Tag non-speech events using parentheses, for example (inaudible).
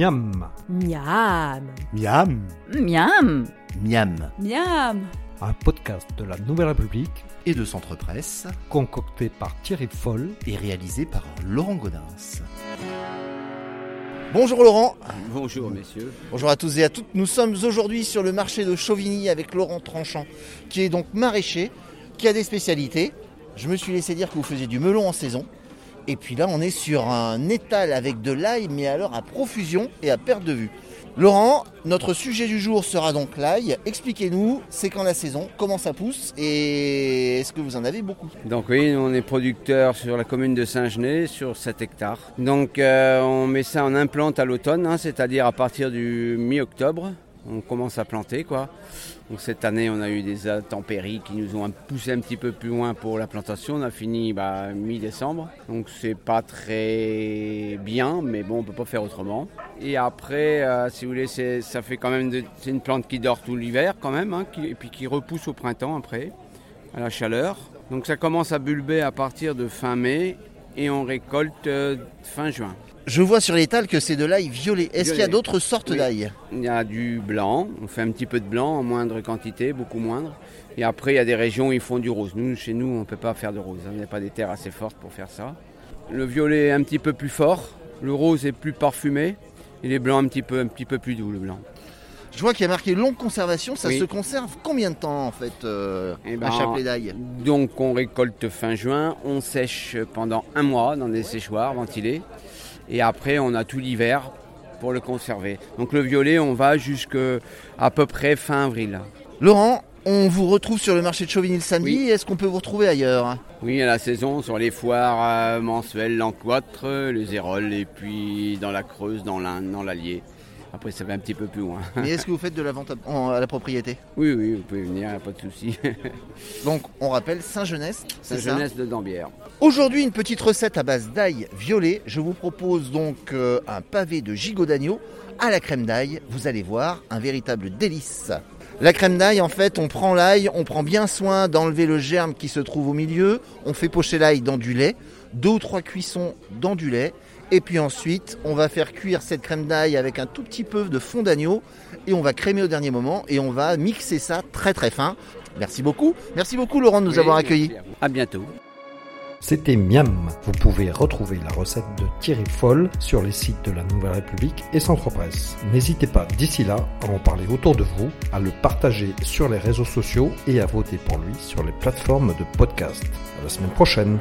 Miam. Miam. Miam. Miam. Miam. Miam. Un podcast de la Nouvelle République Et de Centre Presse concocté par Thierry Foll. et réalisé par Laurent Godin. Bonjour Laurent, Bonjour messieurs. bonjour à tous et à toutes. Nous sommes aujourd'hui sur le marché de Chauvigny avec Laurent Tranchant, qui est donc maraîcher, qui a des spécialités. Je me suis laissé dire que vous faisiez du melon en saison. Et puis là, on est sur un étal avec de l'ail, mais alors à profusion et à perte de vue. Laurent, notre sujet du jour sera donc l'ail. Expliquez-nous, c'est quand la saison, comment ça pousse et est-ce que vous en avez beaucoup Donc oui, nous, on est producteur sur la commune de Saint-Genès, sur 7 hectares. Donc euh, on met ça en implante à l'automne, hein, c'est-à-dire à partir du mi-octobre. On commence à planter quoi. Cette année on a eu des intempéries qui nous ont poussé un petit peu plus loin pour la plantation. On a fini bah, mi-décembre. Donc c'est pas très bien, mais bon on peut pas faire autrement. Et après, euh, si vous voulez, ça fait quand même c'est une plante qui dort tout l'hiver quand même, hein, et puis qui repousse au printemps après. à la chaleur. Donc ça commence à bulber à partir de fin mai et on récolte euh, fin juin. Je vois sur l'étal que c'est de l'ail violet. Est-ce qu'il y a d'autres sortes Oui. d'ail? Il y a du blanc, on fait un petit peu de blanc en moindre quantité, beaucoup moindre. Et après il y a des régions où ils font du rose. Nous, chez nous, on ne peut pas faire de rose. hein. Il n'y a pas des terres assez fortes pour faire ça. Le violet est un petit peu plus fort, le rose est plus parfumé et les blancs un petit peu, un petit peu plus doux, le blanc. Je vois qu'il y a marqué longue conservation. Ça Oui. se conserve combien de temps en fait euh, Eh ben, chapelet d'ail Donc on récolte fin juin, on sèche pendant un mois dans des séchoirs ventilés et après on a tout l'hiver pour le conserver. Donc le violet on va jusqu'à à peu près fin avril. Laurent, on vous retrouve sur le marché de Chauvigny le samedi. Oui. Est-ce qu'on peut vous retrouver ailleurs Oui, à la saison sur les foires mensuelles, l'Encoître, les Héroles et puis dans la Creuse, dans l'Inde, dans l'Allier. Après ça va un petit peu plus loin. Mais est-ce que vous faites de la vente à, en- à la propriété? Oui, oui, vous pouvez venir, pas de souci. (laughs) Donc on rappelle ça Saint-Genès de Dambière. Aujourd'hui, une petite recette à base d'ail violet. Je vous propose donc euh, un pavé de gigot d'agneau à la crème d'ail. Vous allez voir, un véritable délice. La crème d'ail, en fait, on prend l'ail, on prend bien soin d'enlever le germe qui se trouve au milieu. On fait pocher l'ail dans du lait, deux ou trois cuissons dans du lait. Et puis ensuite, on va faire cuire cette crème d'ail avec un tout petit peu de fond d'agneau. Et on va crémer au dernier moment. Et on va mixer ça très très fin. Merci beaucoup. Merci beaucoup Laurent de nous Oui, avoir merci accueillis. à vous. À bientôt. C'était Miam. Vous pouvez retrouver la recette de Thierry Foll sur les sites de la Nouvelle République et Centre Presse. N'hésitez pas d'ici là à en parler autour de vous, à le partager sur les réseaux sociaux et à voter pour lui sur les plateformes de podcast. À la semaine prochaine.